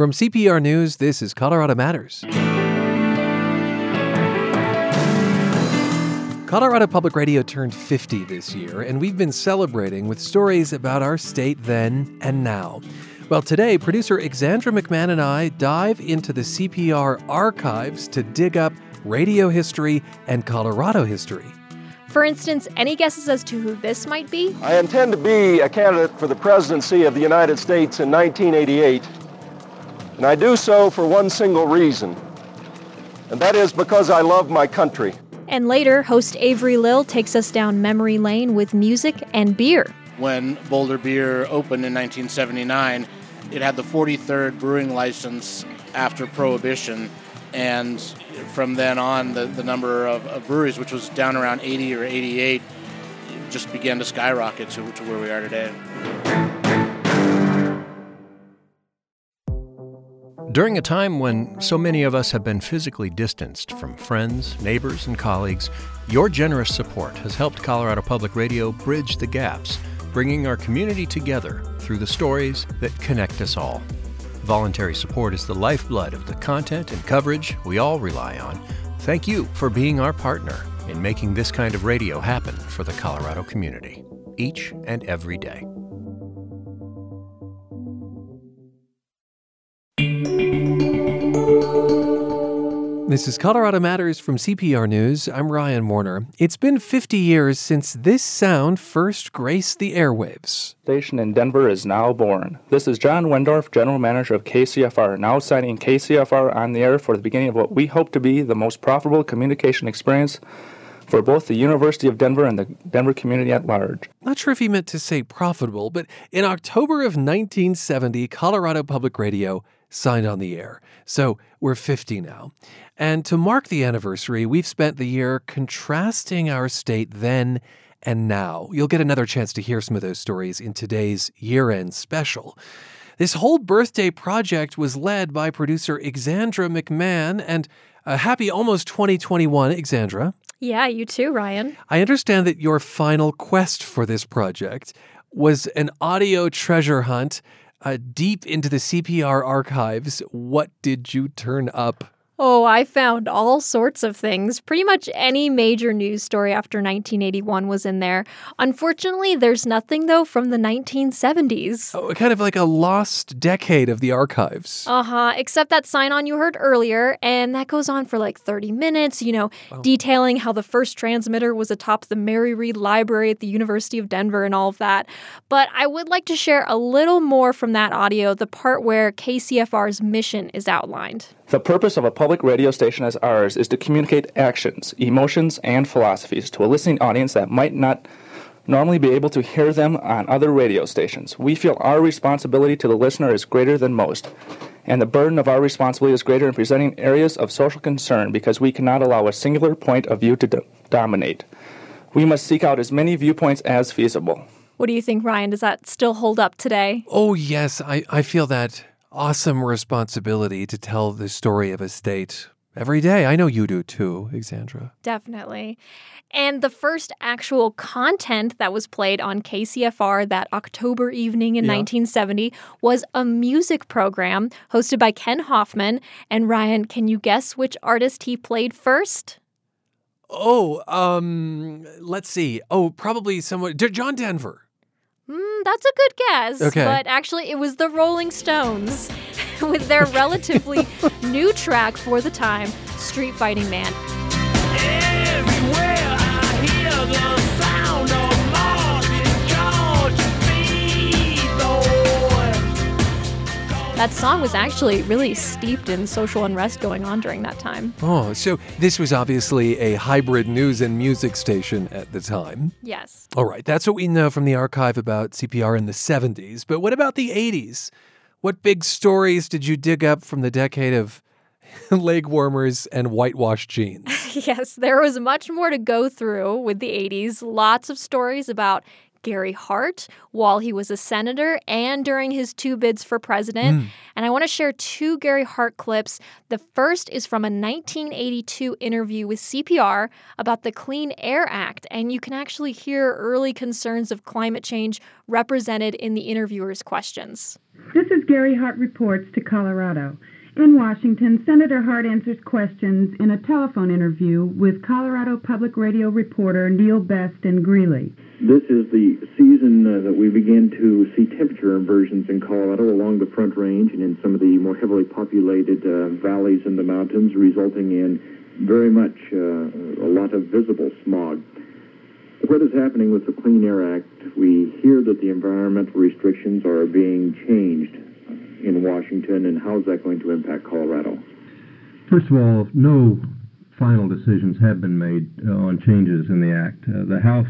From CPR News, this is Colorado Matters. Colorado Public Radio turned 50 this year, and we've been celebrating with stories about our state then and now. Well, today, producer Alexandra McMahon and I dive into the CPR archives to dig up radio history and Colorado history. For instance, any guesses as to who this might be? I intend to be a candidate for the presidency of the United States in 1988, and I do so for one single reason, and that is because I love my country. And later, host Avery Lill takes us down memory lane with music and beer. When Boulder Beer opened in 1979, it had the 43rd brewing license after Prohibition, and from then on, the, the number of, of breweries, which was down around 80 or 88, just began to skyrocket to, to where we are today. During a time when so many of us have been physically distanced from friends, neighbors, and colleagues, your generous support has helped Colorado Public Radio bridge the gaps, bringing our community together through the stories that connect us all. Voluntary support is the lifeblood of the content and coverage we all rely on. Thank you for being our partner in making this kind of radio happen for the Colorado community, each and every day. This is Colorado Matters from CPR News. I'm Ryan Warner. It's been 50 years since this sound first graced the airwaves. Station in Denver is now born. This is John Wendorf, General Manager of KCFR, now signing KCFR on the air for the beginning of what we hope to be the most profitable communication experience for both the University of Denver and the Denver community at large. Not sure if he meant to say profitable, but in October of 1970, Colorado Public Radio signed on the air. So we're 50 now. And to mark the anniversary, we've spent the year contrasting our state then and now. You'll get another chance to hear some of those stories in today's year end special. This whole birthday project was led by producer Alexandra McMahon and a happy almost 2021, Alexandra. Yeah, you too, Ryan. I understand that your final quest for this project was an audio treasure hunt uh, deep into the CPR archives. What did you turn up? Oh, I found all sorts of things. Pretty much any major news story after 1981 was in there. Unfortunately, there's nothing, though, from the 1970s. Oh, kind of like a lost decade of the archives. Uh huh, except that sign on you heard earlier, and that goes on for like 30 minutes, you know, detailing how the first transmitter was atop the Mary Reed Library at the University of Denver and all of that. But I would like to share a little more from that audio, the part where KCFR's mission is outlined. The purpose of a public radio station as ours is to communicate actions, emotions, and philosophies to a listening audience that might not normally be able to hear them on other radio stations. We feel our responsibility to the listener is greater than most, and the burden of our responsibility is greater in presenting areas of social concern because we cannot allow a singular point of view to do- dominate. We must seek out as many viewpoints as feasible. What do you think, Ryan? Does that still hold up today? Oh, yes, I, I feel that awesome responsibility to tell the story of a state every day. I know you do too, Alexandra. Definitely. And the first actual content that was played on KCFR that October evening in Yeah. 1970 was a music program hosted by Ken Hoffman. And Ryan, can you guess which artist he played first? Oh, um, let's see. Oh, probably someone, John Denver. Hmm, that's a good guess. Okay. But actually, it was the Rolling Stones with their relatively new track for the time, Street Fighting Man. That song was actually really steeped in social unrest going on during that time. Oh, so this was obviously a hybrid news and music station at the time. Yes. All right, that's what we know from the archive about CPR in the 70s. But what about the 80s? What big stories did you dig up from the decade of leg warmers and whitewashed jeans? Yes, there was much more to go through with the 80s. Lots of stories about Gary Hart while he was a senator and during his two bids for president. Hmm. And I want to share two Gary Hart clips. The first is from a 1982 interview with CPR about the Clean Air Act, and you can actually hear early concerns of climate change represented in the interviewer's questions. This is Gary Hart Reports to Colorado. In Washington, Senator Hart answers questions in a telephone interview with Colorado Public Radio reporter Neil Best in Greeley. This is the season uh, that we begin to see temperature inversions in Colorado along the Front Range and in some of the more heavily populated uh, valleys in the mountains, resulting in very much uh, a lot of visible smog. What is happening with the Clean Air Act? We hear that the environmental restrictions are being changed in Washington, and how is that going to impact Colorado? First of all, no final decisions have been made uh, on changes in the Act. Uh, the House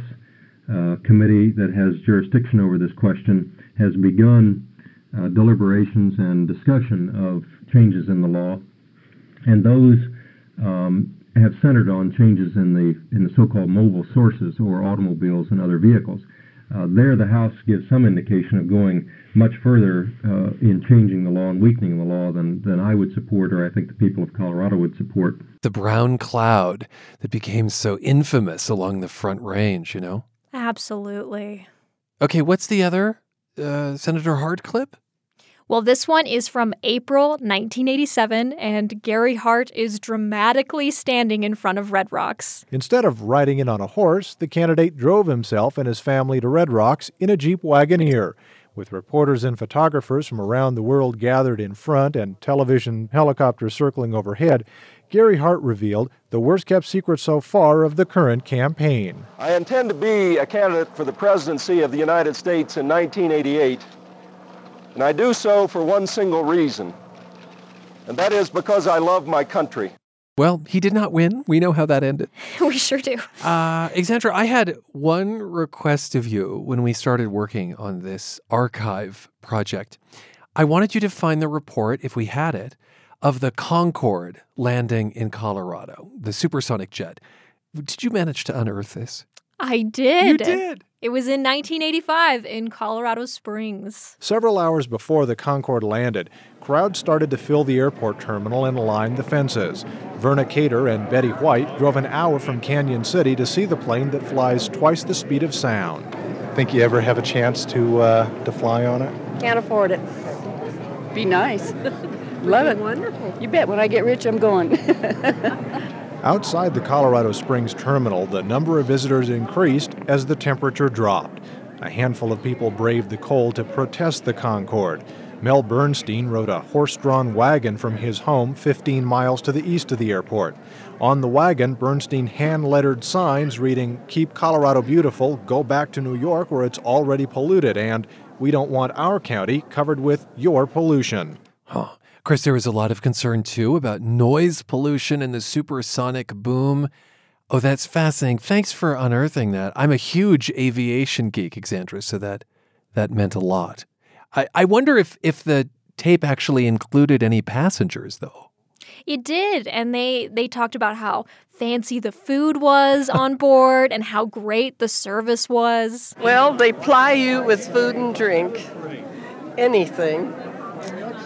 uh, committee that has jurisdiction over this question has begun uh, deliberations and discussion of changes in the law, and those um, have centered on changes in the in the so-called mobile sources or automobiles and other vehicles. Uh, there, the House gives some indication of going much further uh, in changing the law and weakening the law than, than I would support, or I think the people of Colorado would support. The brown cloud that became so infamous along the Front Range, you know? Absolutely. Okay, what's the other uh, Senator Hart clip? Well, this one is from April 1987, and Gary Hart is dramatically standing in front of Red Rocks. Instead of riding in on a horse, the candidate drove himself and his family to Red Rocks in a Jeep Wagoneer. With reporters and photographers from around the world gathered in front and television helicopters circling overhead, Gary Hart revealed the worst kept secret so far of the current campaign. I intend to be a candidate for the presidency of the United States in 1988, and I do so for one single reason, and that is because I love my country. Well, he did not win. We know how that ended. we sure do. Uh, Alexandra, I had one request of you when we started working on this archive project. I wanted you to find the report, if we had it, of the Concorde landing in Colorado, the supersonic jet. Did you manage to unearth this? I did. You did. It was in 1985 in Colorado Springs. Several hours before the Concorde landed, crowds started to fill the airport terminal and line the fences. Verna Cater and Betty White drove an hour from Cañon City to see the plane that flies twice the speed of sound. Think you ever have a chance to uh, to fly on it? Can't afford it. Be nice. Love it. Wonderful. You bet. When I get rich, I'm going. Outside the Colorado Springs terminal, the number of visitors increased as the temperature dropped. A handful of people braved the cold to protest the Concorde. Mel Bernstein rode a horse drawn wagon from his home 15 miles to the east of the airport. On the wagon, Bernstein hand lettered signs reading, Keep Colorado beautiful, go back to New York where it's already polluted, and We don't want our county covered with your pollution. Huh. Of course, there was a lot of concern too about noise pollution and the supersonic boom. Oh, that's fascinating. Thanks for unearthing that. I'm a huge aviation geek, Alexandra, so that that meant a lot. I, I wonder if if the tape actually included any passengers though. It did, and they they talked about how fancy the food was on board and how great the service was. Well, they ply you with food and drink, anything.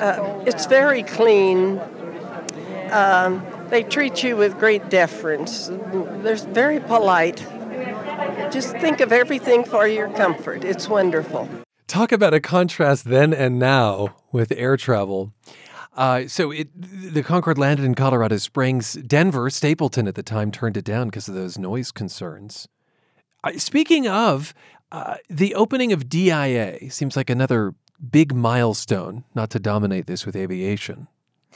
Uh, it's very clean. Um, they treat you with great deference. They're very polite. Just think of everything for your comfort. It's wonderful. Talk about a contrast then and now with air travel. Uh, so it, the Concorde landed in Colorado Springs. Denver, Stapleton at the time, turned it down because of those noise concerns. Uh, speaking of, uh, the opening of DIA seems like another big milestone, not to dominate this with aviation.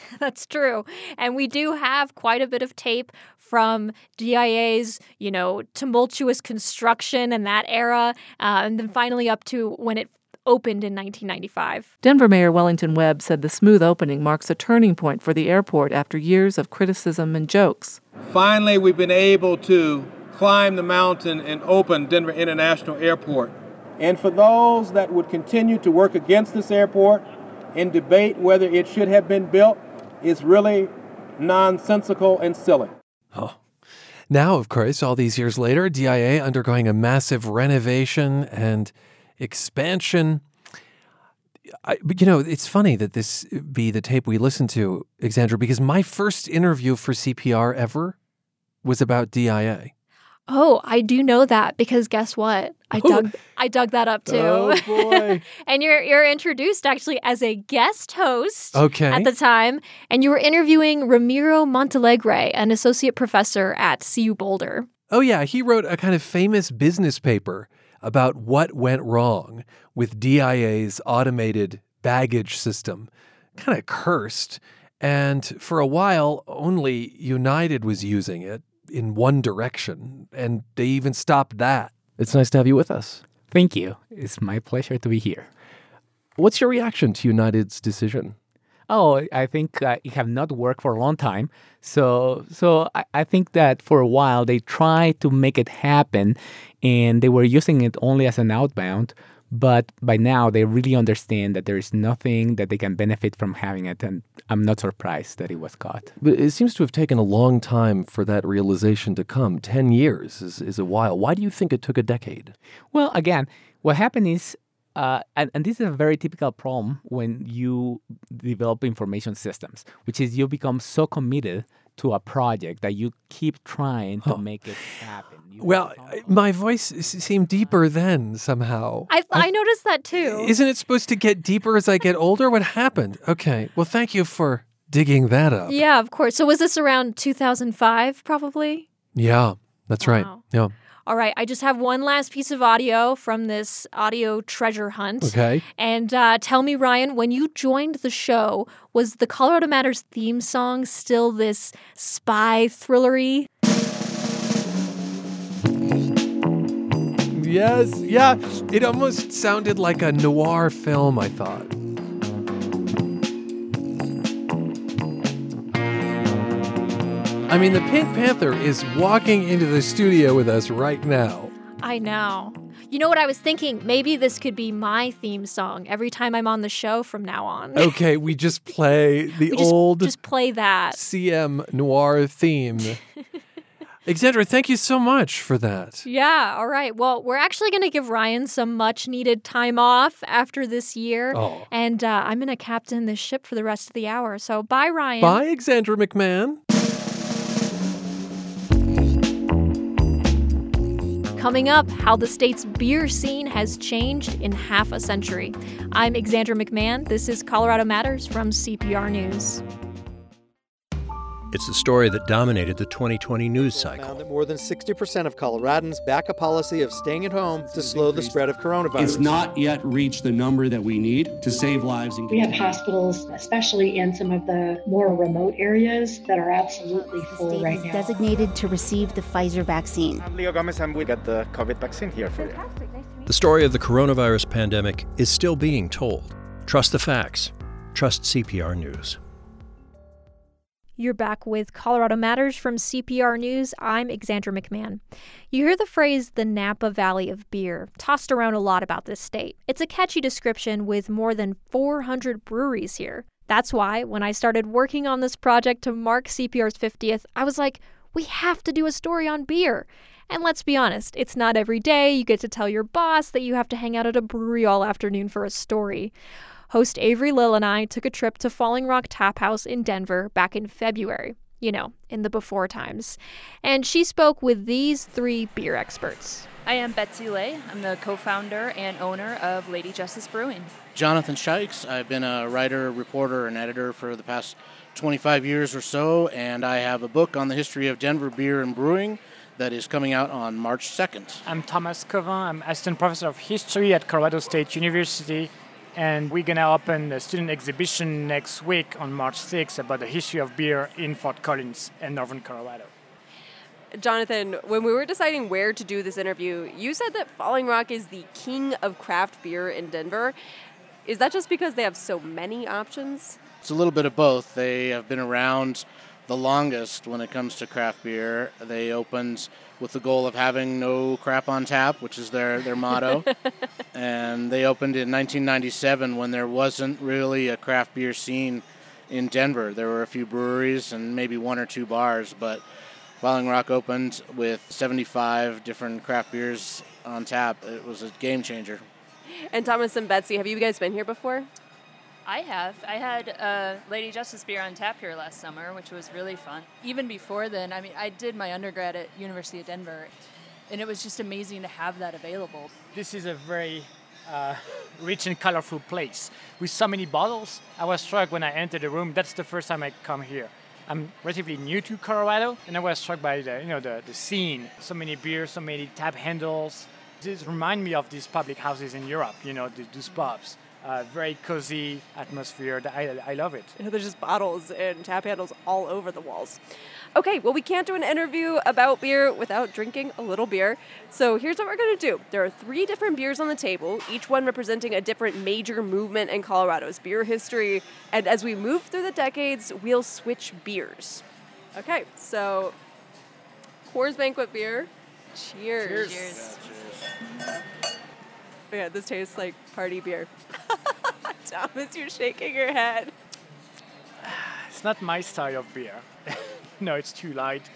That's true. And we do have quite a bit of tape from DIA's, you know, tumultuous construction and that era, uh, and then finally up to when it opened in 1995. Denver Mayor Wellington Webb said the smooth opening marks a turning point for the airport after years of criticism and jokes. Finally, we've been able to climb the mountain and open Denver International Airport. And for those that would continue to work against this airport and debate whether it should have been built, is really nonsensical and silly. Oh. Now, of course, all these years later, DIA undergoing a massive renovation and expansion. I, but you know, it's funny that this be the tape we listen to, Alexandra, because my first interview for CPR ever was about DIA. Oh, I do know that because guess what? I dug I dug that up too. Oh, boy. and you're you're introduced actually as a guest host Okay. at the time, and you were interviewing Ramiro Montealegre, an associate professor at CU Boulder. Oh, yeah. He wrote a kind of famous business paper about what went wrong with DIA's automated baggage system. Kind of cursed. And for a while, only United was using it in one direction, and they even stopped that. It's nice to have you with us. Thank you. It's my pleasure to be here. What's your reaction to United's decision? Oh, I think uh, it have not worked for a long time. So, so I, I think that for a while they tried to make it happen, and they were using it only as an outbound. But by now, they really understand that there is nothing that they can benefit from having it, and I'm not surprised that it was caught. But it seems to have taken a long time for that realization to come. 10 years is, is a while. Why do you think it took a decade? Well, again, what happened is, uh, and, and this is a very typical problem when you develop information systems, which is you become so committed to a project that you keep trying to make it happen. You Well, my voice seemed deeper then somehow. I I noticed that too. Isn't it supposed to get deeper as I get older? What happened? Okay. Well, thank you for digging that up. Yeah, of course. So was this around 2005 probably? Yeah, that's right. Yeah. All right, I just have one last piece of audio from this audio treasure hunt. Okay. And uh, tell me, Ryan, when you joined the show, was the Colorado Matters theme song still this spy thrillery? Yes. Yeah. It almost sounded like a noir film, I thought. I mean, the Pink Panther is walking into the studio with us right now. I know. You know what I was thinking? Maybe this could be my theme song every time I'm on the show from now on. Okay, we just play the just, old just play that. CM noir theme. Alexandra, thank you so much for that. Yeah, all right. Well, we're actually going to give Ryan some much needed time off after this year. Oh. And uh, I'm going to captain this ship for the rest of the hour. So bye, Ryan. Bye, Alexandra McMahon. Coming up, how the state's beer scene has changed in half a century. I'm Alexandra McMahon. This is Colorado Matters from CPR News. It's the story that dominated the 2020 news cycle. found that more than 60% of Coloradans back a policy of staying at home to slow the spread of coronavirus. It's not yet reached the number that we need to save lives. And We have hospitals, especially in some of the more remote areas, that are absolutely full right now. designated to receive the Pfizer vaccine. I'm Leo Gomez, and we got the COVID vaccine here for you. The story of the coronavirus pandemic is still being told. Trust the facts. Trust CPR News. You're back with Colorado Matters from CPR News. I'm Alexandra McMahon. You hear the phrase the Napa Valley of Beer tossed around a lot about this state. It's a catchy description with more than 400 breweries here. That's why, when I started working on this project to mark CPR's 50th, I was like, we have to do a story on beer. And let's be honest, it's not every day you get to tell your boss that you have to hang out at a brewery all afternoon for a story. Host Avery Lill and I took a trip to Falling Rock Tap House in Denver back in February, you know, in the before times. And she spoke with these three beer experts. I am Betsy Lay. I'm the co founder and owner of Lady Justice Brewing. Jonathan Shikes. I've been a writer, reporter, and editor for the past 25 years or so, and I have a book on the history of Denver beer and brewing that is coming out on March 2nd. I'm Thomas Cauvin. I'm assistant professor of history at Colorado State University, and we're gonna open a student exhibition next week on March 6th about the history of beer in Fort Collins and Northern Colorado. Jonathan, when we were deciding where to do this interview, you said that Falling Rock is the king of craft beer in Denver. Is that just because they have so many options? It's a little bit of both. They have been around the longest when it comes to craft beer. They opened with the goal of having no crap on tap, which is their, their motto. and they opened in 1997 when there wasn't really a craft beer scene in Denver. There were a few breweries and maybe one or two bars, but Falling Rock opened with 75 different craft beers on tap. It was a game changer. And Thomas and Betsy, have you guys been here before? I have. I had uh, Lady Justice beer on tap here last summer, which was really fun. Even before then, I mean, I did my undergrad at University of Denver, and it was just amazing to have that available. This is a very uh, rich and colorful place with so many bottles. I was struck when I entered the room. That's the first time I come here. I'm relatively new to Colorado, and I was struck by the you know the, the scene. So many beers, so many tap handles. This remind me of these public houses in Europe. You know, the, those pubs uh, very cozy atmosphere. I, I love it. There's just bottles and tap handles all over the walls. Okay, well, we can't do an interview about beer without drinking a little beer. So here's what we're going to do there are three different beers on the table, each one representing a different major movement in Colorado's beer history. And as we move through the decades, we'll switch beers. Okay, so Coors Banquet beer. Cheers. Cheers. cheers. Yeah, cheers. Yeah, this tastes like party beer. Thomas, you're shaking your head. It's not my style of beer. no, it's too light,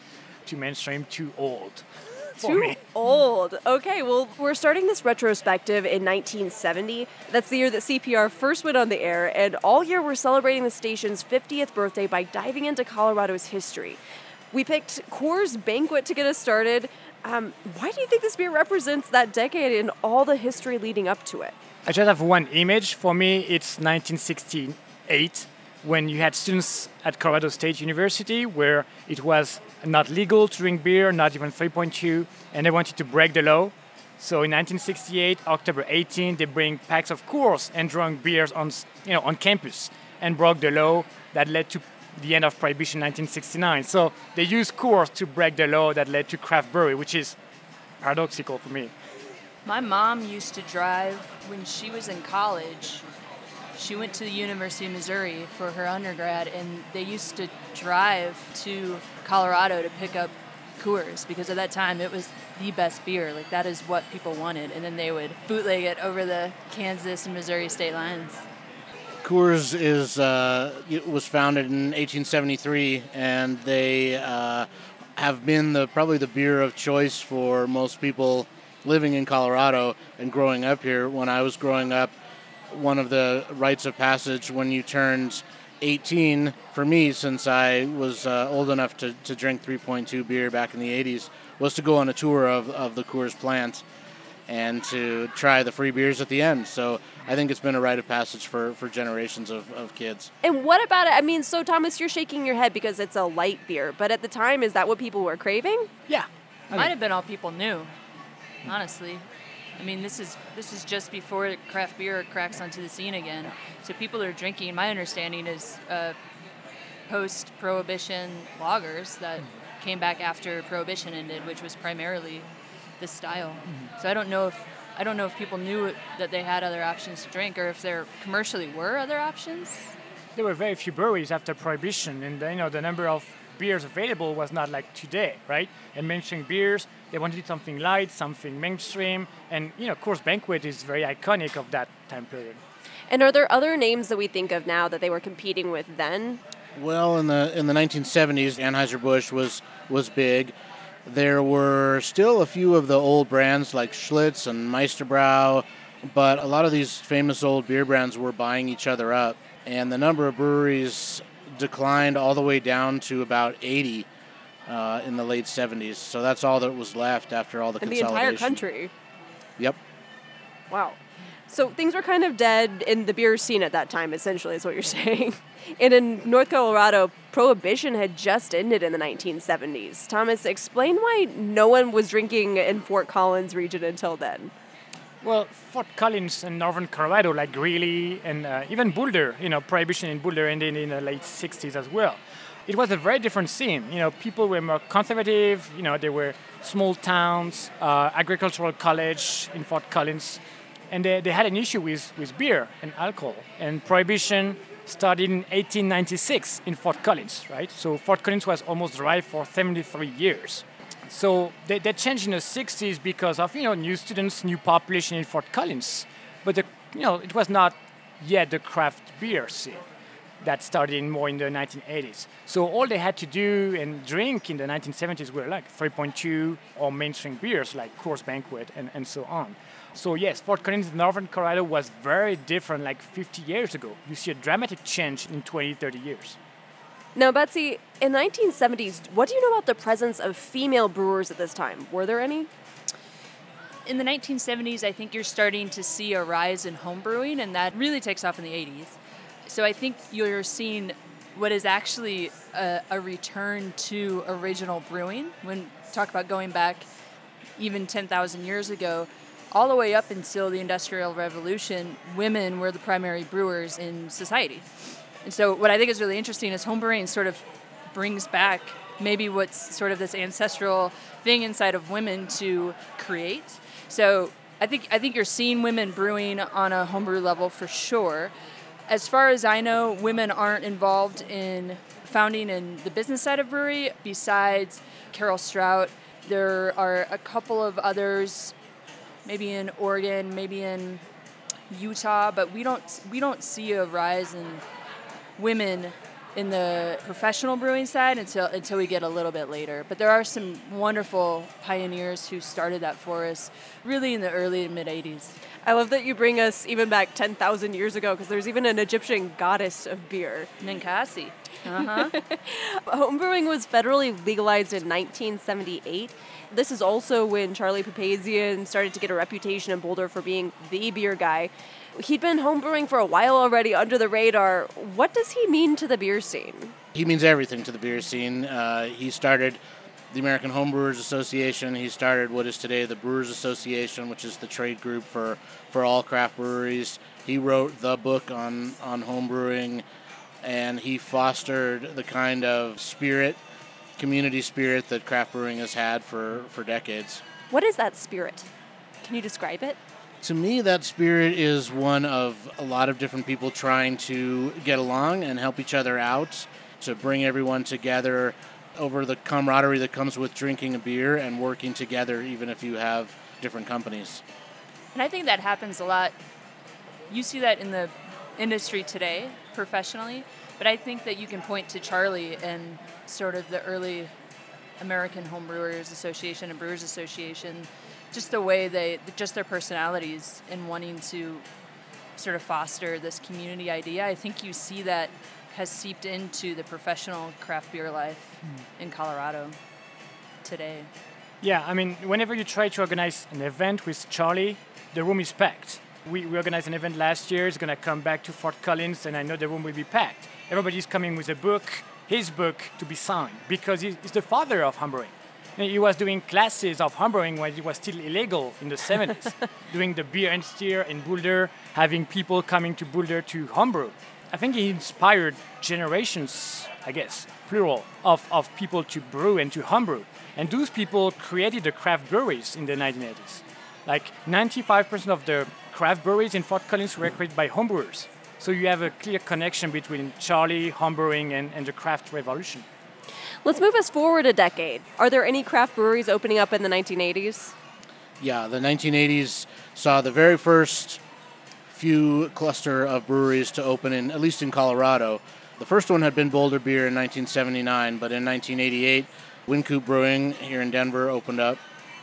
too mainstream, too old. Too me. old. Okay, well, we're starting this retrospective in 1970. That's the year that CPR first went on the air, and all year we're celebrating the station's 50th birthday by diving into Colorado's history. We picked Coors Banquet to get us started. Um, why do you think this beer represents that decade and all the history leading up to it? I just have one image. For me, it's 1968 when you had students at Colorado State University where it was not legal to drink beer, not even 3.2, and they wanted to break the law. So in 1968, October 18, they bring packs of Coors and drunk beers on, you know, on campus and broke the law that led to the end of Prohibition 1969. So they used Coors to break the law that led to craft brewery, which is paradoxical for me. My mom used to drive when she was in college. She went to the University of Missouri for her undergrad, and they used to drive to Colorado to pick up Coors because at that time it was the best beer. Like that is what people wanted, and then they would bootleg it over the Kansas and Missouri state lines. Coors is uh, was founded in 1873, and they uh, have been the probably the beer of choice for most people living in Colorado and growing up here. When I was growing up, one of the rites of passage when you turned 18 for me, since I was uh, old enough to, to drink 3.2 beer back in the 80s, was to go on a tour of, of the Coors plant and to try the free beers at the end. So I think it's been a rite of passage for, for generations of, of kids. And what about it? I mean, so Thomas, you're shaking your head because it's a light beer, but at the time, is that what people were craving? Yeah. Might have been all people knew honestly. I mean, this is this is just before craft beer cracks onto the scene again. So people are drinking. My understanding is uh, post-prohibition lagers that came back after prohibition ended, which was primarily this style. Mm-hmm. So I don't know if I don't know if people knew that they had other options to drink, or if there commercially were other options. There were very few breweries after prohibition, and you know the number of beers available was not like today, right? And mentioning beers, they wanted something light, something mainstream, and you know, Coors Banquet is very iconic of that time period. And are there other names that we think of now that they were competing with then? Well, in the in the 1970s, Anheuser Busch was was big. There were still a few of the old brands like Schlitz and Meisterbrau, but a lot of these famous old beer brands were buying each other up, and the number of breweries declined all the way down to about 80 uh, in the late 70s. So that's all that was left after all the in consolidation. the entire country. Yep. Wow. So things were kind of dead in the beer scene at that time, essentially, is what you're saying. and in North Colorado, prohibition had just ended in the 1970s. Thomas, explain why no one was drinking in Fort Collins region until then. Well, Fort Collins and northern Colorado, like Greeley and uh, even Boulder, you know, prohibition in Boulder ended in the late 60s as well it was a very different scene. You know, people were more conservative. You know, there were small towns, uh, agricultural college in Fort Collins, and they, they had an issue with, with beer and alcohol. And prohibition started in 1896 in Fort Collins, right? So Fort Collins was almost dry for 73 years. So they, they changed in the 60s because of, you know, new students, new population in Fort Collins. But, the, you know, it was not yet the craft beer scene. that started more in the 1980s. So all they had to do and drink in the 1970s were like 3.2 or mainstream beers like Coors Banquet and, and so on. So yes, Fort Collins, in Northern Colorado was very different like 50 years ago. You see a dramatic change in 20, 30 years. Now, Betsy, in the 1970s, what do you know about the presence of female brewers at this time? Were there any? In the 1970s, I think you're starting to see a rise in homebrewing, and that really takes off in the 80s. So I think you're seeing what is actually a, a return to original brewing. When talk about going back even 10,000 years ago, all the way up until the Industrial Revolution, women were the primary brewers in society. And so, what I think is really interesting is homebrewing sort of brings back maybe what's sort of this ancestral thing inside of women to create. So, I think I think you're seeing women brewing on a homebrew level for sure. As far as I know, women aren't involved in founding in the business side of brewery. Besides Carol Strout, there are a couple of others, maybe in Oregon, maybe in Utah, but we don't we don't see a rise in women in the professional brewing side until until we get a little bit later. But there are some wonderful pioneers who started that for us really in the early to mid 80s. I love that you bring us even back 10,000 years ago because there's even an Egyptian goddess of beer. Ninkasi. Uh-huh. Homebrewing was federally legalized in 1978. This is also when Charlie Papazian started to get a reputation in Boulder for being the beer guy. He'd been homebrewing for a while already under the radar. What does he mean to the beer scene? He means everything to the beer scene. Uh, he started the American Homebrewers Association. He started what is today the Brewers Association, which is the trade group for, for all craft breweries. He wrote the book on, on homebrewing, and he fostered the kind of spirit, community spirit that craft brewing has had for, for decades. What is that spirit? Can you describe it? To me, that spirit is one of a lot of different people trying to get along and help each other out, to bring everyone together over the camaraderie that comes with drinking a beer and working together, even if you have different companies. And I think that happens a lot. You see that in the industry today, professionally, but I think that you can point to Charlie and sort of the early American Homebrewers Association and Brewers Association, just the way they, just their personalities and wanting to sort of foster this community idea. I think you see that has seeped into the professional craft beer life mm. in Colorado today. Yeah, I mean, whenever you try to organize an event with Charlie, the room is packed. We, we organized an event last year, it's gonna come back to Fort Collins, and I know the room will be packed. Everybody's coming with a book, his book, to be signed, because he's the father of homebrewing. He was doing classes of homebrewing when it was still illegal in the 70s, doing the beer and steer in Boulder, having people coming to Boulder to homebrew. I think he inspired generations, I guess, plural, of, of people to brew and to homebrew. And those people created the craft breweries in the 1980s. Like 95% of the craft breweries in Fort Collins were created by homebrewers. So you have a clear connection between Charlie, homebrewing, and, and the craft revolution. Let's move us forward a decade. Are there any craft breweries opening up in the 1980s? Yeah, the 1980s saw the very first few cluster of breweries to open in at least in Colorado. The first one had been Boulder Beer in 1979, but in 1988, Wynkoop Brewing here in Denver opened up,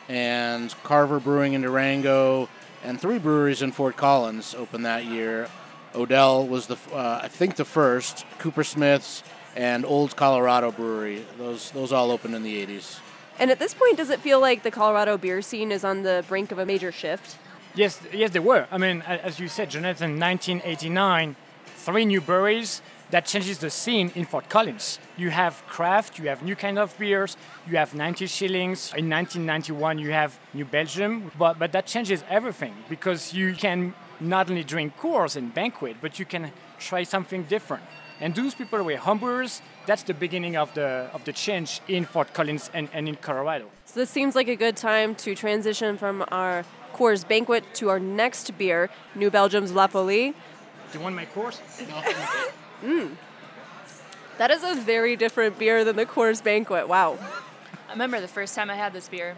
and Carver Brewing in Durango, and three breweries in Fort Collins opened that year. Odell was the uh, I think the first. Cooper Smiths and Old Colorado Brewery. Those those all opened in the 80s. And at this point, does it feel like the Colorado beer scene is on the brink of a major shift? Yes, yes, they were. I mean, as you said, Jonathan, 1989, three new breweries that changes the scene in Fort Collins. You have craft, you have new kind of beers, you have 90 shillings. In 1991, you have New Belgium, but, but that changes everything because you can not only drink Coors and Banquet, but you can try something different. And those people were homebrewers. That's the beginning of the of the change in Fort Collins and, and in Colorado. So this seems like a good time to transition from our Coors Banquet to our next beer, New Belgium's La Folie. Do you want my Coors? No. mm. That is a very different beer than the Coors Banquet. Wow. I remember the first time I had this beer.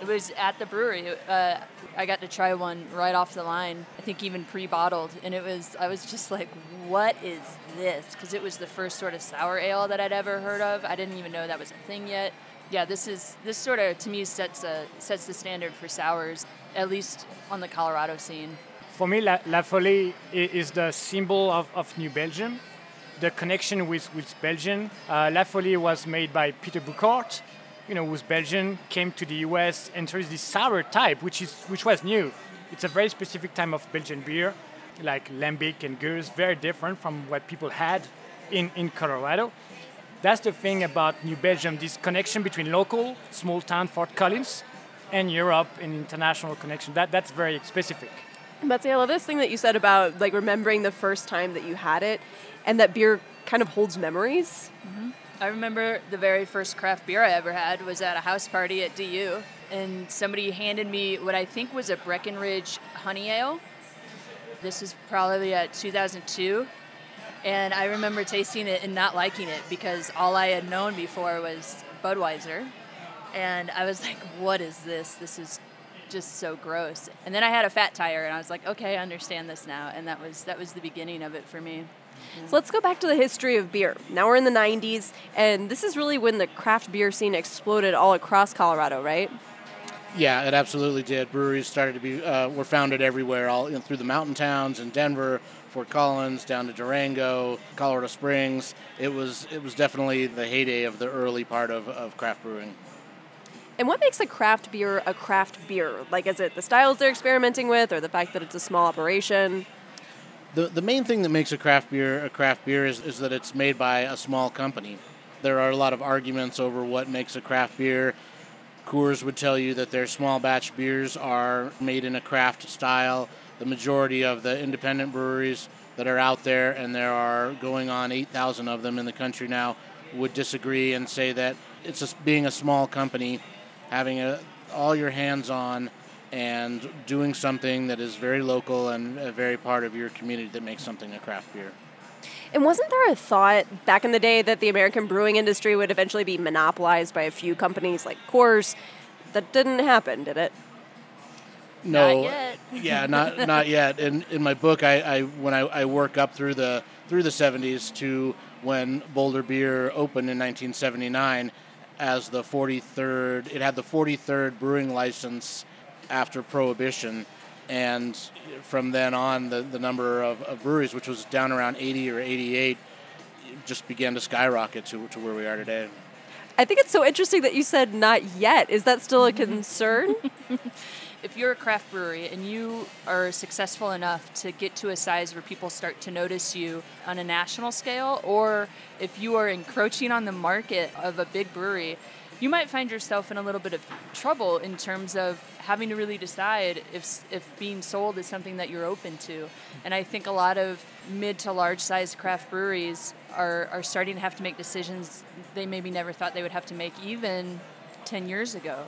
It was at the brewery. Uh, I got to try one right off the line. I think even pre-bottled, and it was. I was just like, "What is this?" Because it was the first sort of sour ale that I'd ever heard of. I didn't even know that was a thing yet. Yeah, this is this sort of to me sets a sets the standard for sours, at least on the Colorado scene. For me, La, La Folie is the symbol of, of New Belgium, the connection with, with Belgium. Uh, La Folie was made by Peter Bouckaert, you know, who's Belgian, came to the US, and there is this sour type, which, is, which was new. It's a very specific type of Belgian beer, like Lambic and Gueuze, very different from what people had in, in Colorado. That's the thing about New Belgium, this connection between local, small town Fort Collins, and Europe, and international connection. That, that's very specific. Betsy, I love this thing that you said about like remembering the first time that you had it, and that beer kind of holds memories. Mm-hmm. I remember the very first craft beer I ever had was at a house party at DU, and somebody handed me what I think was a Breckenridge Honey Ale. This was probably at 2002, and I remember tasting it and not liking it because all I had known before was Budweiser, and I was like, "What is this? This is just so gross." And then I had a fat tire, and I was like, "Okay, I understand this now," and that was that was the beginning of it for me. So let's go back to the history of beer. Now we're in the 90s, and this is really when the craft beer scene exploded all across Colorado, right? Yeah, it absolutely did. Breweries started to be uh, were founded everywhere, all you know, through the mountain towns in Denver, Fort Collins, down to Durango, Colorado Springs. It was it was definitely the heyday of the early part of, of craft brewing. And what makes a craft beer a craft beer? Like, is it the styles they're experimenting with, or the fact that it's a small operation? The, the main thing that makes a craft beer a craft beer is, is that it's made by a small company. There are a lot of arguments over what makes a craft beer. Coors would tell you that their small batch beers are made in a craft style. The majority of the independent breweries that are out there, and there are going on 8,000 of them in the country now, would disagree and say that it's just being a small company, having a, all your hands on and doing something that is very local and a very part of your community that makes something a craft beer. And wasn't there a thought back in the day that the American brewing industry would eventually be monopolized by a few companies like Coors? That didn't happen, did it? No, Not yet. yeah, not not yet. In in my book, I, I when I, I work up through the through the 70s to when Boulder Beer opened in 1979 as the 43rd. It had the 43rd brewing license after Prohibition, and from then on, the, the number of, of breweries, which was down around 80 or 88, just began to skyrocket to, to where we are today. I think it's so interesting that you said not yet. Is that still a concern? if you're a craft brewery and you are successful enough to get to a size where people start to notice you on a national scale, or if you are encroaching on the market of a big brewery, you might find yourself in a little bit of trouble in terms of having to really decide if, if being sold is something that you're open to. And I think a lot of mid to large sized craft breweries are, are starting to have to make decisions they maybe never thought they would have to make even 10 years ago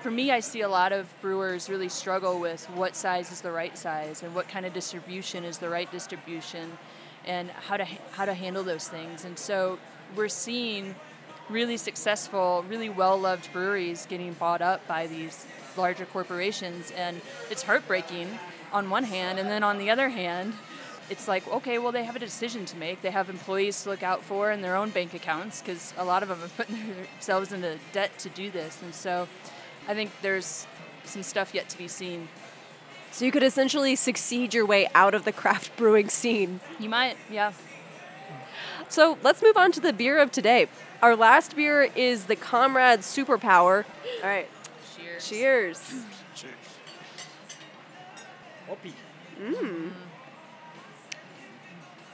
for me, I see a lot of brewers really struggle with what size is the right size and what kind of distribution is the right distribution and how to how to handle those things. And so we're seeing really successful, really well-loved breweries getting bought up by these larger corporations and it's heartbreaking on one hand and then on the other hand, it's like okay, well they have a decision to make. They have employees to look out for in their own bank accounts because a lot of them have put themselves into debt to do this. And so I think there's some stuff yet to be seen. So you could essentially succeed your way out of the craft brewing scene. You might, yeah. So let's move on to the beer of today. Our last beer is the Comrade Superpower. All right. Cheers. Cheers. Cheers. Hoppy. Mmm.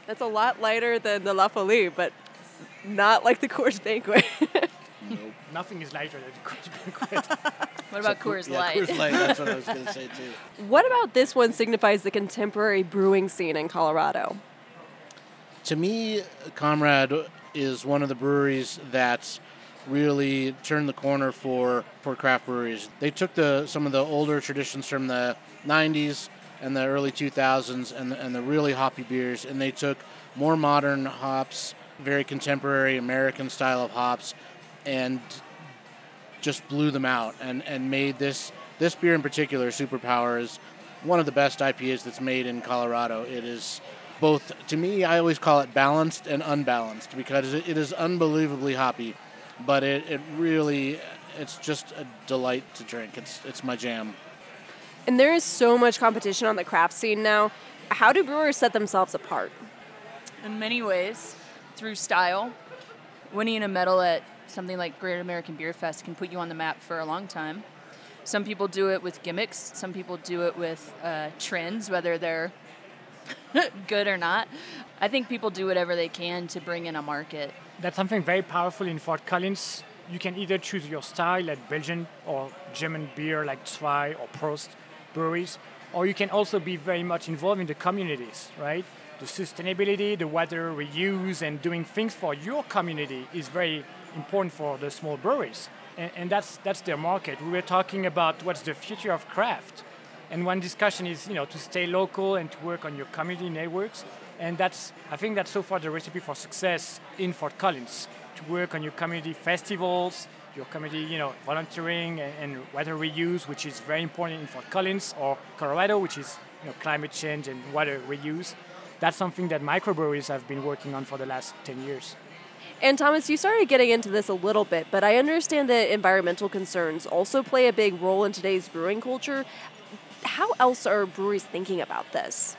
That's a lot lighter than the La Folie, but not like the Coors Banquet. nope. Nothing is lighter than the Coors Banquet. What about Coors Light? yeah, Coors Light. That's what I was going to say too. what about this one signifies the contemporary brewing scene in Colorado? To me, Comrade is one of the breweries that's really turned the corner for, for craft breweries. They took the some of the older traditions from the 90s and the early 2000s and the, and the really hoppy beers, and they took more modern hops, very contemporary American style of hops, and just blew them out and, and made this this beer in particular, Superpower, is one of the best IPAs that's made in Colorado. It is both to me I always call it balanced and unbalanced because it, it is unbelievably hoppy, but it, it really it's just a delight to drink. It's it's my jam. And there is so much competition on the craft scene now. How do brewers set themselves apart? In many ways, through style. Winning a medal at something like Great American Beer Fest can put you on the map for a long time. Some people do it with gimmicks. Some people do it with uh, trends, whether they're good or not. I think people do whatever they can to bring in a market. That's something very powerful in Fort Collins. You can either choose your style, like Belgian or German beer, like Zwei or Prost breweries, or you can also be very much involved in the communities, right? The sustainability, the water reuse, and doing things for your community is very important for the small breweries. And, and that's, that's their market. We were talking about what's the future of craft and one discussion is, you know, to stay local and to work on your community networks. And that's, I think that's so far the recipe for success in Fort Collins, to work on your community festivals, your community, you know, volunteering and, and water reuse, which is very important in Fort Collins, or Colorado, which is, you know, climate change and water reuse. That's something that microbreweries have been working on for the last 10 years. And Thomas, you started getting into this a little bit, but I understand that environmental concerns also play a big role in today's brewing culture how else are breweries thinking about this?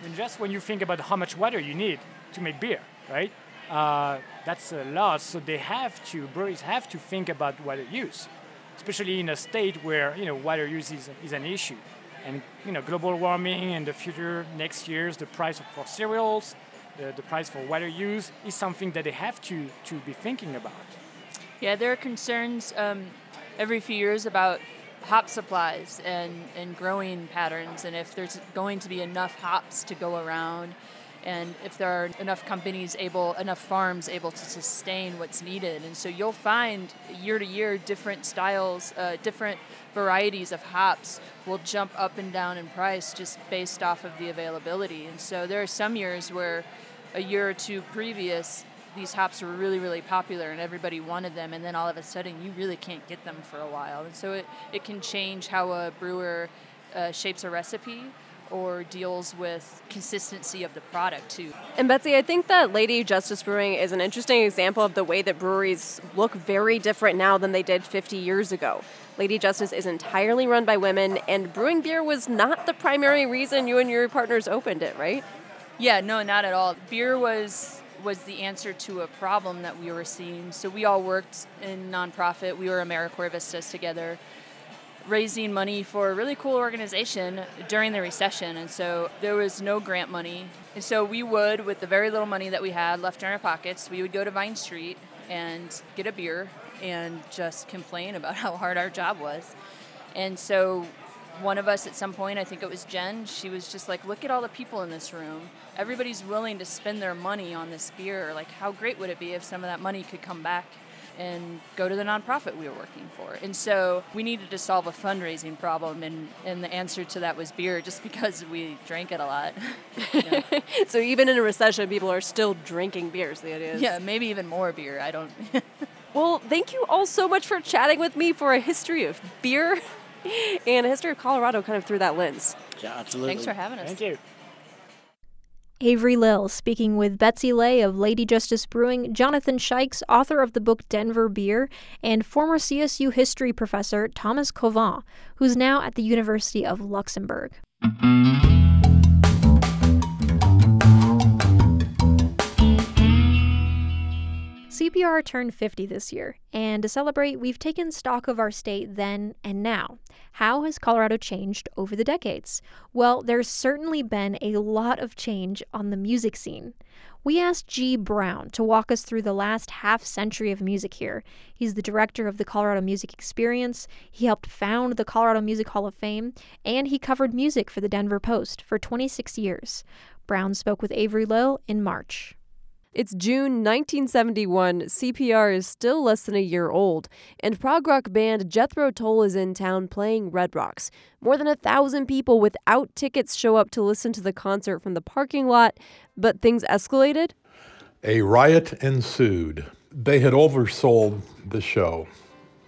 I mean, just when you think about how much water you need to make beer, right? Uh, that's a lot. So they have to, breweries have to think about water use, especially in a state where you know water use is, is an issue, and you know global warming in the future, next years, the price for cereals, the, the price for water use is something that they have to to be thinking about. Yeah, there are concerns um, every few years about hop supplies and, and growing patterns. And if there's going to be enough hops to go around and if there are enough companies able enough farms able to sustain what's needed. And so you'll find year to year different styles uh, different varieties of hops will jump up and down in price just based off of the availability. And so there are some years where a year or two previous these hops were really, really popular and everybody wanted them, and then all of a sudden you really can't get them for a while. And so it, it can change how a brewer uh, shapes a recipe or deals with consistency of the product too. And Betsy, I think that Lady Justice Brewing is an interesting example of the way that breweries look very different now than they did 50 years ago. Lady Justice is entirely run by women, and brewing beer was not the primary reason you and your partners opened it, right? Yeah, no, not at all. Beer was was the answer to a problem that we were seeing. So we all worked in nonprofit. We were AmeriCorps Vistas together, raising money for a really cool organization during the recession. And so there was no grant money. And so we would, with the very little money that we had left in our pockets, we would go to Vine Street and get a beer and just complain about how hard our job was. And so one of us at some point, I think it was Jen, she was just like, look at all the people in this room. Everybody's willing to spend their money on this beer. Like, how great would it be if some of that money could come back and go to the nonprofit we were working for? And so we needed to solve a fundraising problem, and, and the answer to that was beer, just because we drank it a lot. so even in a recession, people are still drinking beers, the idea is. Yeah, maybe even more beer. I don't. well, thank you all so much for chatting with me for a history of beer and a history of Colorado kind of through that lens. Yeah, absolutely. Thanks for having us. Thank you. Avery Lill speaking with Betsy Lay of Lady Justice Brewing, Jonathan Shikes, author of the book Denver Beer, and former CSU history professor Thomas Cauvin, who's now at the University of Luxembourg. CPR turned 50 this year, and to celebrate, we've taken stock of our state then and now. How has Colorado changed over the decades? Well, there's certainly been a lot of change on the music scene. We asked G. Brown to walk us through the last half century of music here. He's the director of the Colorado Music Experience, he helped found the Colorado Music Hall of Fame, and he covered music for the Denver Post for 26 years. Brown spoke with Avery Lill in March. It's June 1971. CPR is still less than a year old, and prog rock band Jethro Tull is in town playing Red Rocks. More than a thousand people without tickets show up to listen to the concert from the parking lot, but things escalated. A riot ensued. They had oversold the show.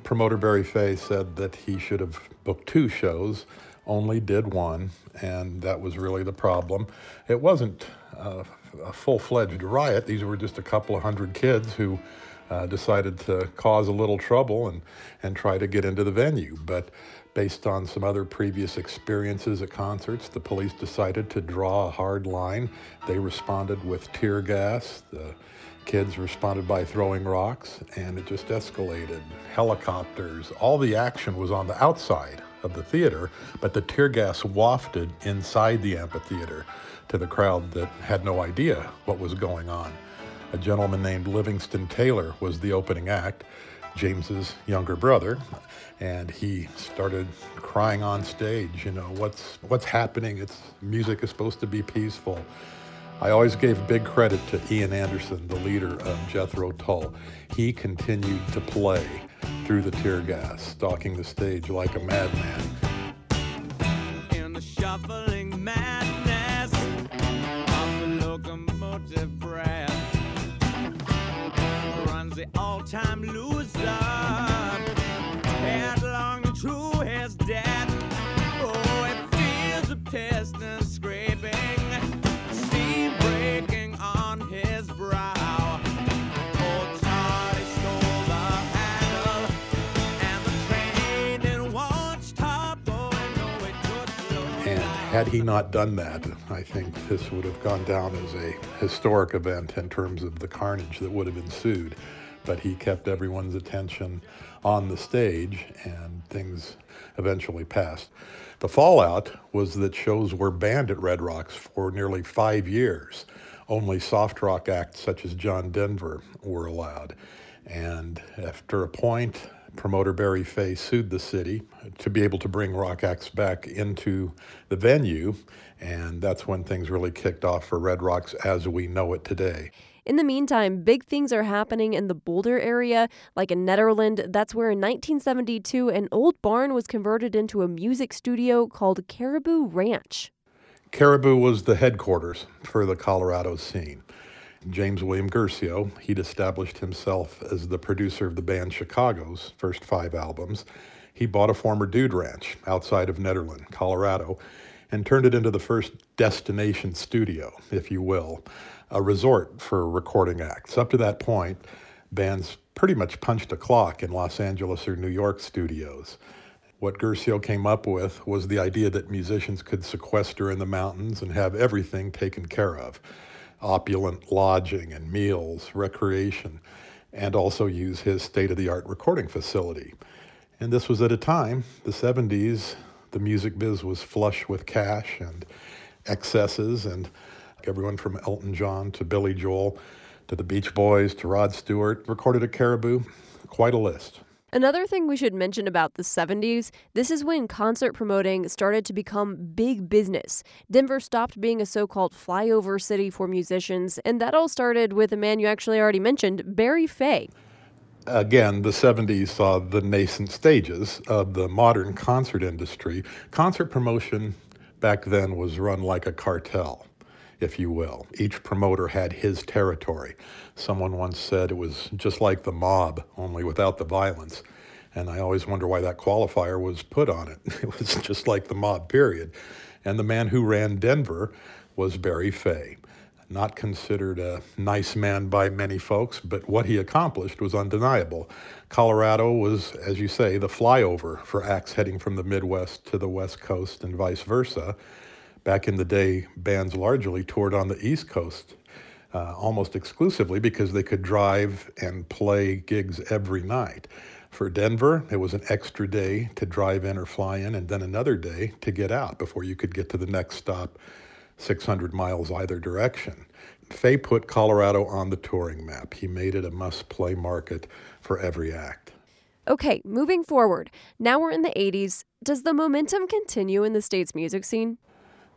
Promoter Barry Fey said that he should have booked two shows, only did one, and that was really the problem. It wasn't uh, a full fledged riot, these were just a couple of hundred kids who uh, decided to cause a little trouble and, and try to get into the venue. But based on some other previous experiences at concerts, the police decided to draw a hard line. They responded with tear gas. The kids responded by throwing rocks, and it just escalated. Helicopters, all the action was on the outside of the theater, but the tear gas wafted inside the amphitheater to the crowd that had no idea what was going on. A gentleman named Livingston Taylor was the opening act, James's younger brother, and he started crying on stage, you know, what's what's happening? It's music is supposed to be peaceful. I always gave big credit to Ian Anderson, the leader of Jethro Tull. He continued to play through the tear gas, stalking the stage like a madman. Oh, it feels a piston scraping, steam breaking on his brow. Old Charlie stole the handle, and the train didn't want stop going. Oh, no, it took slow. And had he not done that, I think this would have gone down as a historic event in terms of the carnage that would have ensued. But he kept everyone's attention on the stage, and things eventually passed. The fallout was that shows were banned at Red Rocks for nearly five years. Only soft rock acts such as John Denver were allowed. And after a point, promoter Barry Fey sued the city to be able to bring rock acts back into the venue, and that's when things really kicked off for Red Rocks as we know it today. In the meantime, big things are happening in the Boulder area, like in Nederland. That's where in 1972 an old barn was converted into a music studio called Caribou Ranch. Caribou was the headquarters for the Colorado scene. James William Guercio, he'd established himself as the producer of the band Chicago's first five albums. He bought a former dude ranch outside of Nederland, Colorado, and turned it into the first destination studio, if you will, a resort for recording acts. Up to that point, bands pretty much punched a clock in Los Angeles or New York studios. What Guercio came up with was the idea that musicians could sequester in the mountains and have everything taken care of opulent lodging and meals, recreation, and also use his state of the art recording facility. And this was at a time, the 70s, the music biz was flush with cash and excesses, and everyone from Elton John to Billy Joel to the Beach Boys to Rod Stewart recorded at Caribou. Quite a list. Another thing we should mention about the 70s this is when concert promoting started to become big business. Denver stopped being a so called flyover city for musicians, and that all started with a man you actually already mentioned, Barry Fey. Again, the 70s saw the nascent stages of the modern concert industry. Concert promotion back then was run like a cartel if you will. Each promoter had his territory. Someone once said it was just like the mob, only without the violence. And I always wonder why that qualifier was put on it. It was just like the mob, period. And the man who ran Denver was Barry Fey. Not considered a nice man by many folks, but what he accomplished was undeniable. Colorado was, as you say, the flyover for acts heading from the Midwest to the West Coast and vice versa. Back in the day, bands largely toured on the East Coast uh, almost exclusively because they could drive and play gigs every night. For Denver, it was an extra day to drive in or fly in, and then another day to get out before you could get to the next stop 600 miles either direction. Fey put Colorado on the touring map. He made it a must play market for every act. Okay, moving forward. Now we're in the 80s. Does the momentum continue in the state's music scene?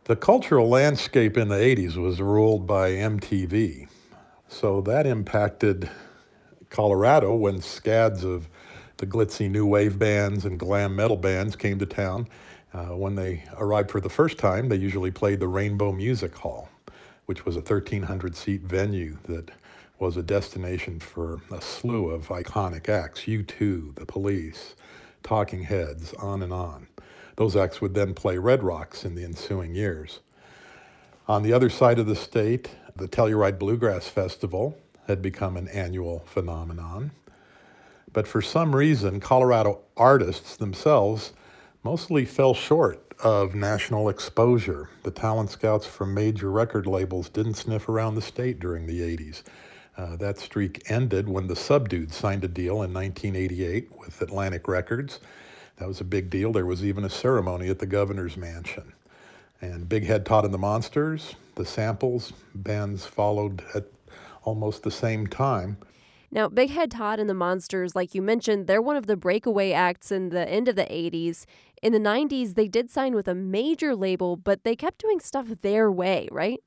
The cultural landscape in the 80s was ruled by MTV. So that impacted Colorado when scads of the glitzy new wave bands and glam metal bands came to town. Uh, when they arrived for the first time, they usually played the Rainbow Music Hall, which was a 1,300 seat venue that was a destination for a slew of iconic acts U2, The Police, Talking Heads, on and on. Those acts would then play Red Rocks in the ensuing years. On the other side of the state, the Telluride Bluegrass Festival had become an annual phenomenon. But for some reason, Colorado artists themselves mostly fell short of national exposure. The talent scouts from major record labels didn't sniff around the state during the 80s. Uh, that streak ended when the Subdudes signed a deal in 1988 with Atlantic Records. That was a big deal. There was even a ceremony at the governor's mansion. And Big Head Todd and the Monsters, the samples, bands followed at almost the same time. Now, Big Head Todd and the Monsters, like you mentioned, they're one of the breakaway acts in the end of the 80s. In the 90s, they did sign with a major label, but they kept doing stuff their way, right?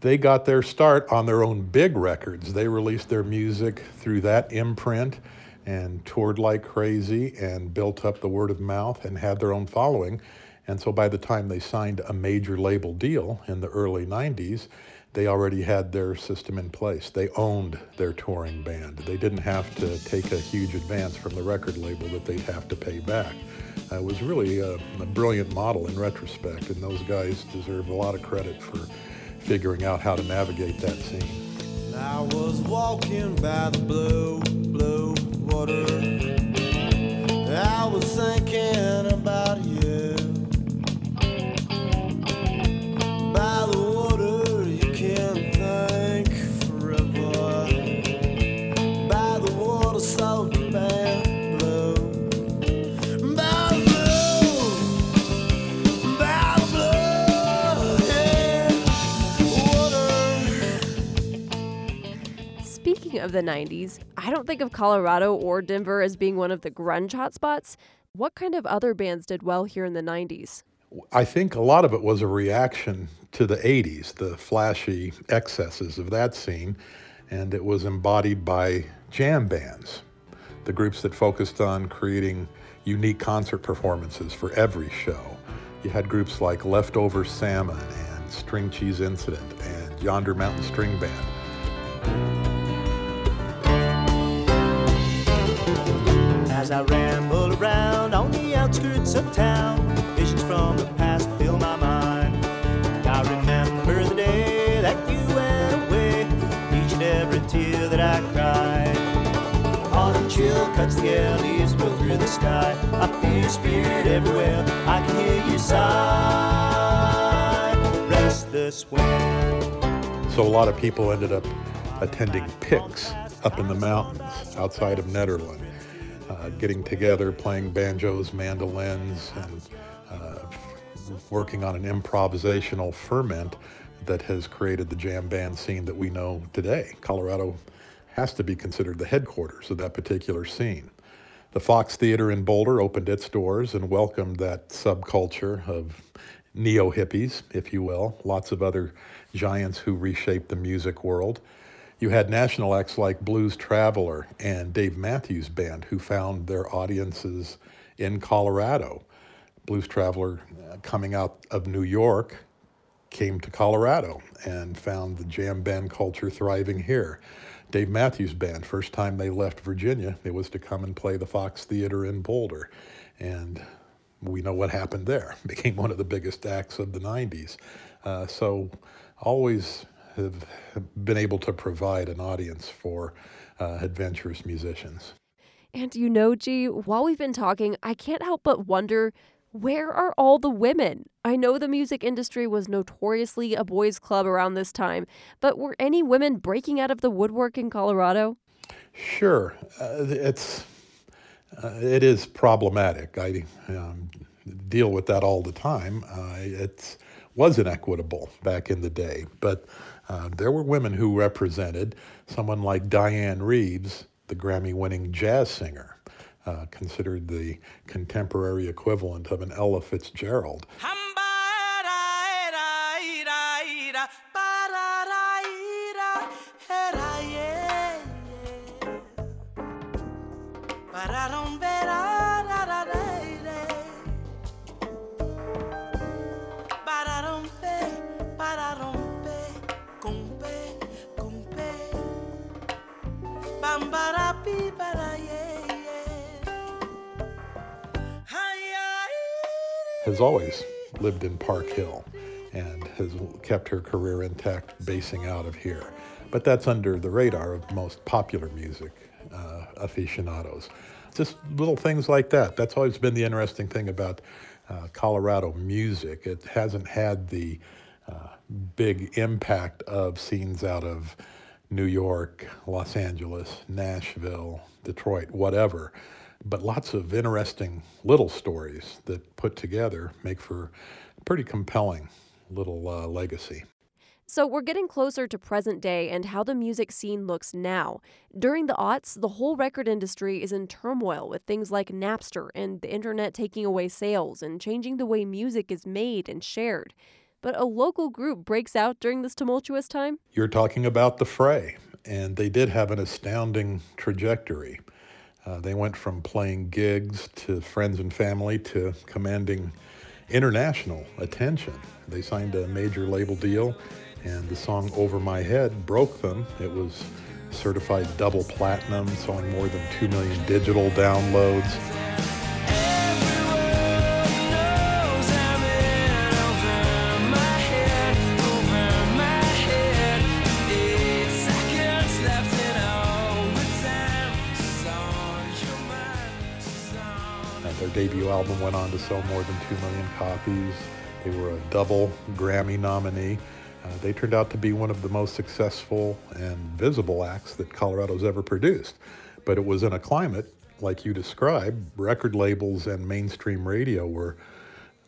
They got their start on their own big records. They released their music through that imprint and toured like crazy and built up the word of mouth and had their own following. And so by the time they signed a major label deal in the early 90s, they already had their system in place. They owned their touring band. They didn't have to take a huge advance from the record label that they'd have to pay back. It was really a, a brilliant model in retrospect, and those guys deserve a lot of credit for figuring out how to navigate that scene. I was walking by the blue, blue water. I was thinking about you. By the Of the 90s, I don't think of Colorado or Denver as being one of the grunge hotspots. What kind of other bands did well here in the 90s? I think a lot of it was a reaction to the 80s, the flashy excesses of that scene, and it was embodied by jam bands, the groups that focused on creating unique concert performances for every show. You had groups like Leftover Salmon and String Cheese Incident and Yonder Mountain String Band. As I ramble around on the outskirts of town, visions from the past fill my mind. I remember the day that you went away, each and every tear that I cried. Autumn chill cuts the air, leaves blow through the sky. I feel your spirit everywhere, I can hear you sigh. Restless wind. So a lot of people ended up attending picks up in the mountains outside of Nederland, uh, getting together, playing banjos, mandolins, and uh, working on an improvisational ferment that has created the jam band scene that we know today. Colorado has to be considered the headquarters of that particular scene. The Fox Theater in Boulder opened its doors and welcomed that subculture of neo hippies, if you will, lots of other giants who reshaped the music world. You had national acts like Blues Traveler and Dave Matthews Band, who found their audiences in Colorado. Blues Traveler, uh, coming out of New York, came to Colorado and found the jam band culture thriving here. Dave Matthews Band, first time they left Virginia, it was to come and play the Fox Theater in Boulder. And we know what happened there. Became one of the biggest acts of the 90s. Uh, so always have been able to provide an audience for uh, adventurous musicians. And you know, G, while we've been talking, I can't help but wonder where are all the women? I know the music industry was notoriously a boys' club around this time, but were any women breaking out of the woodwork in Colorado? Sure, uh, it's uh, it is problematic. I um, deal with that all the time. Uh, it was inequitable back in the day, but uh, there were women who represented someone like Dianne Reeves, the Grammy-winning jazz singer, uh, considered the contemporary equivalent of an Ella Fitzgerald. Has always lived in Park Hill and has kept her career intact basing out of here. But that's under the radar of most popular music uh, aficionados. Just little things like that. That's always been the interesting thing about uh, Colorado music. It hasn't had the uh, big impact of scenes out of New York, Los Angeles, Nashville, Detroit, whatever. But lots of interesting little stories that put together make for a pretty compelling little uh, legacy. So we're getting closer to present day and how the music scene looks now. During the aughts, the whole record industry is in turmoil with things like Napster and the internet taking away sales and changing the way music is made and shared. But a local group breaks out during this tumultuous time. You're talking about the Fray, and they did have an astounding trajectory. Uh, they went from playing gigs to friends and family to commanding international attention. They signed a major label deal, and the song Over My Head broke them. It was certified double platinum, selling more than 2 million digital downloads. Debut album went on to sell more than 2 million copies. They were a double Grammy nominee. Uh, they turned out to be one of the most successful and visible acts that Colorado's ever produced. But it was in a climate, like you described, record labels and mainstream radio were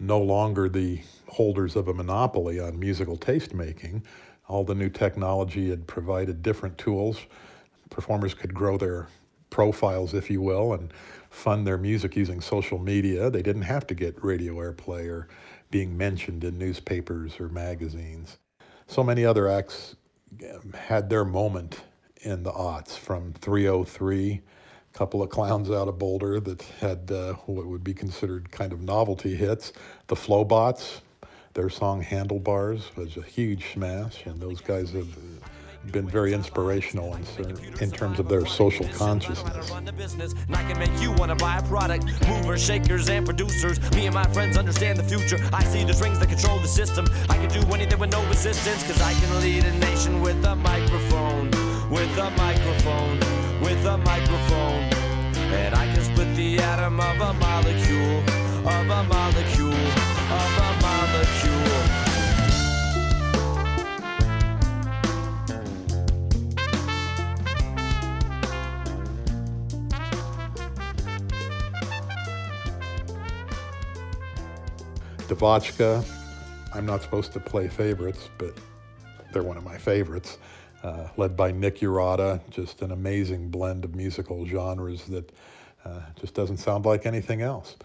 no longer the holders of a monopoly on musical taste making. All the new technology had provided different tools. Performers could grow their profiles, if you will, and fund their music using social media. They didn't have to get radio airplay or being mentioned in newspapers or magazines. So many other acts um, had their moment in the aughts from 3OH!3 a couple of clowns out of Boulder that had uh, what would be considered kind of novelty hits. The Flobots, their song Handlebars was a huge smash, and those guys have been very inspirational in, uh, in terms of their social consciousness. I can make you want to buy a product. Movers, shakers, and producers. Me and my friends understand the future. I see the strings that control the system. I can do anything with no resistance, cause I can lead a nation with a microphone. With a microphone. With a microphone. And I can split the atom of a molecule. Devotchka, I'm not supposed to play favorites, but they're one of my favorites. Uh, led by Nick Urata, just an amazing blend of musical genres that uh, just doesn't sound like anything else.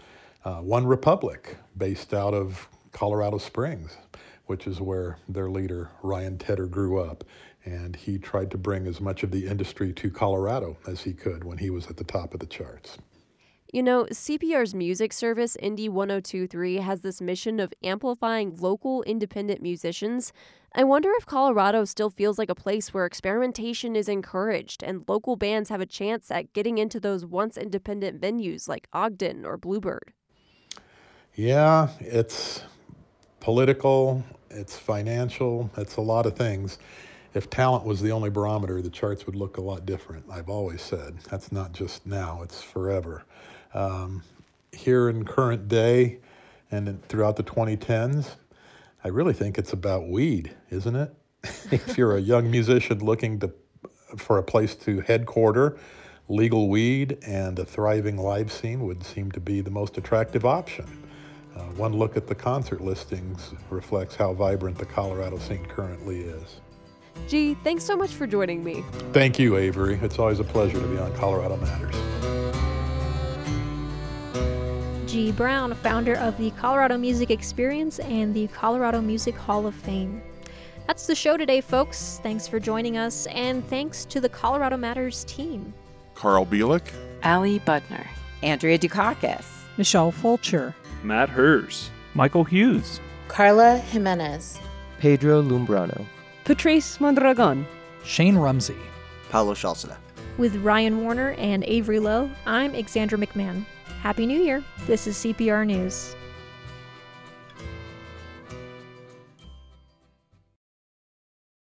Uh, One Republic, based out of Colorado Springs, which is where their leader, Ryan Tedder, grew up. And he tried to bring as much of the industry to Colorado as he could when he was at the top of the charts. You know, CPR's music service, Indie 1023, has this mission of amplifying local independent musicians. I wonder if Colorado still feels like a place where experimentation is encouraged and local bands have a chance at getting into those once independent venues like Ogden or Bluebird. Yeah, it's political, it's financial, it's a lot of things. If talent was the only barometer, the charts would look a lot different, I've always said. That's not just now, it's forever. Um, here in current day and throughout the 2010s, I really think it's about weed, isn't it? if you're a young musician looking to, for a place to headquarter, legal weed and a thriving live scene would seem to be the most attractive option. Uh, one look at the concert listings reflects how vibrant the Colorado scene currently is. Gee, thanks so much for joining me. Thank you, Avery. It's always a pleasure to be on Colorado Matters. G. Brown, founder of the Colorado Music Experience and the Colorado Music Hall of Fame. That's the show today, folks. Thanks for joining us, and thanks to the Colorado Matters team. Carl Bielik, Ali Budner, Andrea Dukakis, Michelle Fulcher, Matt Hers, Michael Hughes, Carla Jimenez, Pedro Lumbrano, Patrice Mondragon, Shane Rumsey, Paulo Shalceda. With Ryan Warner and Avery Lowe, I'm Alexandra McMahon. Happy New Year. This is CPR News.